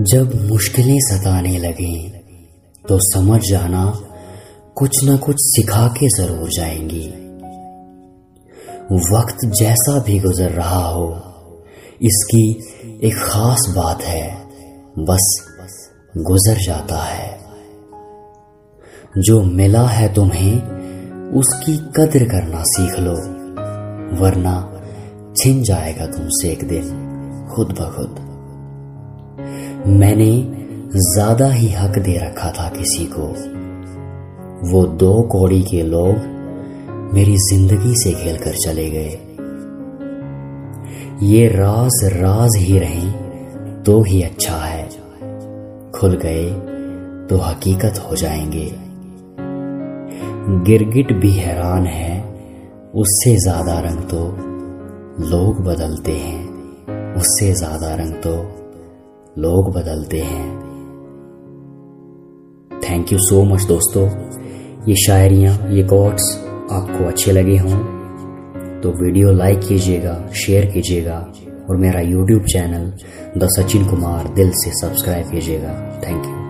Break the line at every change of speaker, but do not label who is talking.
जब मुश्किलें सताने लगे तो समझ जाना कुछ न कुछ सिखा के ज़रूर जाएँगी। वक्त जैसा भी गुजर रहा हो, इसकी एक खास बात है, बस गुजर जाता है। जो मिला है तुम्हें, उसकी कदर करना सीख लो, वरना छिन जाएगा तुमसे एक दिन, खुद ब खुद। मैंने ज़्यादा ही हक दे रखा था किसी को। वो दो कौड़ी के लोग मेरी ज़िंदगी से खेल कर चले गए। ये राज राज ही रहे तो ही अच्छा है। खुल गए तो हकीकत हो जाएँगे। गिरगिट भी हैरान है, उससे ज़्यादा रंग तो लोग बदलते हैं। उससे ज़्यादा रंग तो लोग बदलते हैं। थैंक यू सो मच दोस्तों। ये शायरियाँ, ये कॉट्स आपको अच्छे लगे हों। तो वीडियो लाइक कीजिएगा शेयर कीजिएगा और मेरा YouTube channel the Sachin Kumar दिल से सब्सक्राइब कीजिएगा। Thank you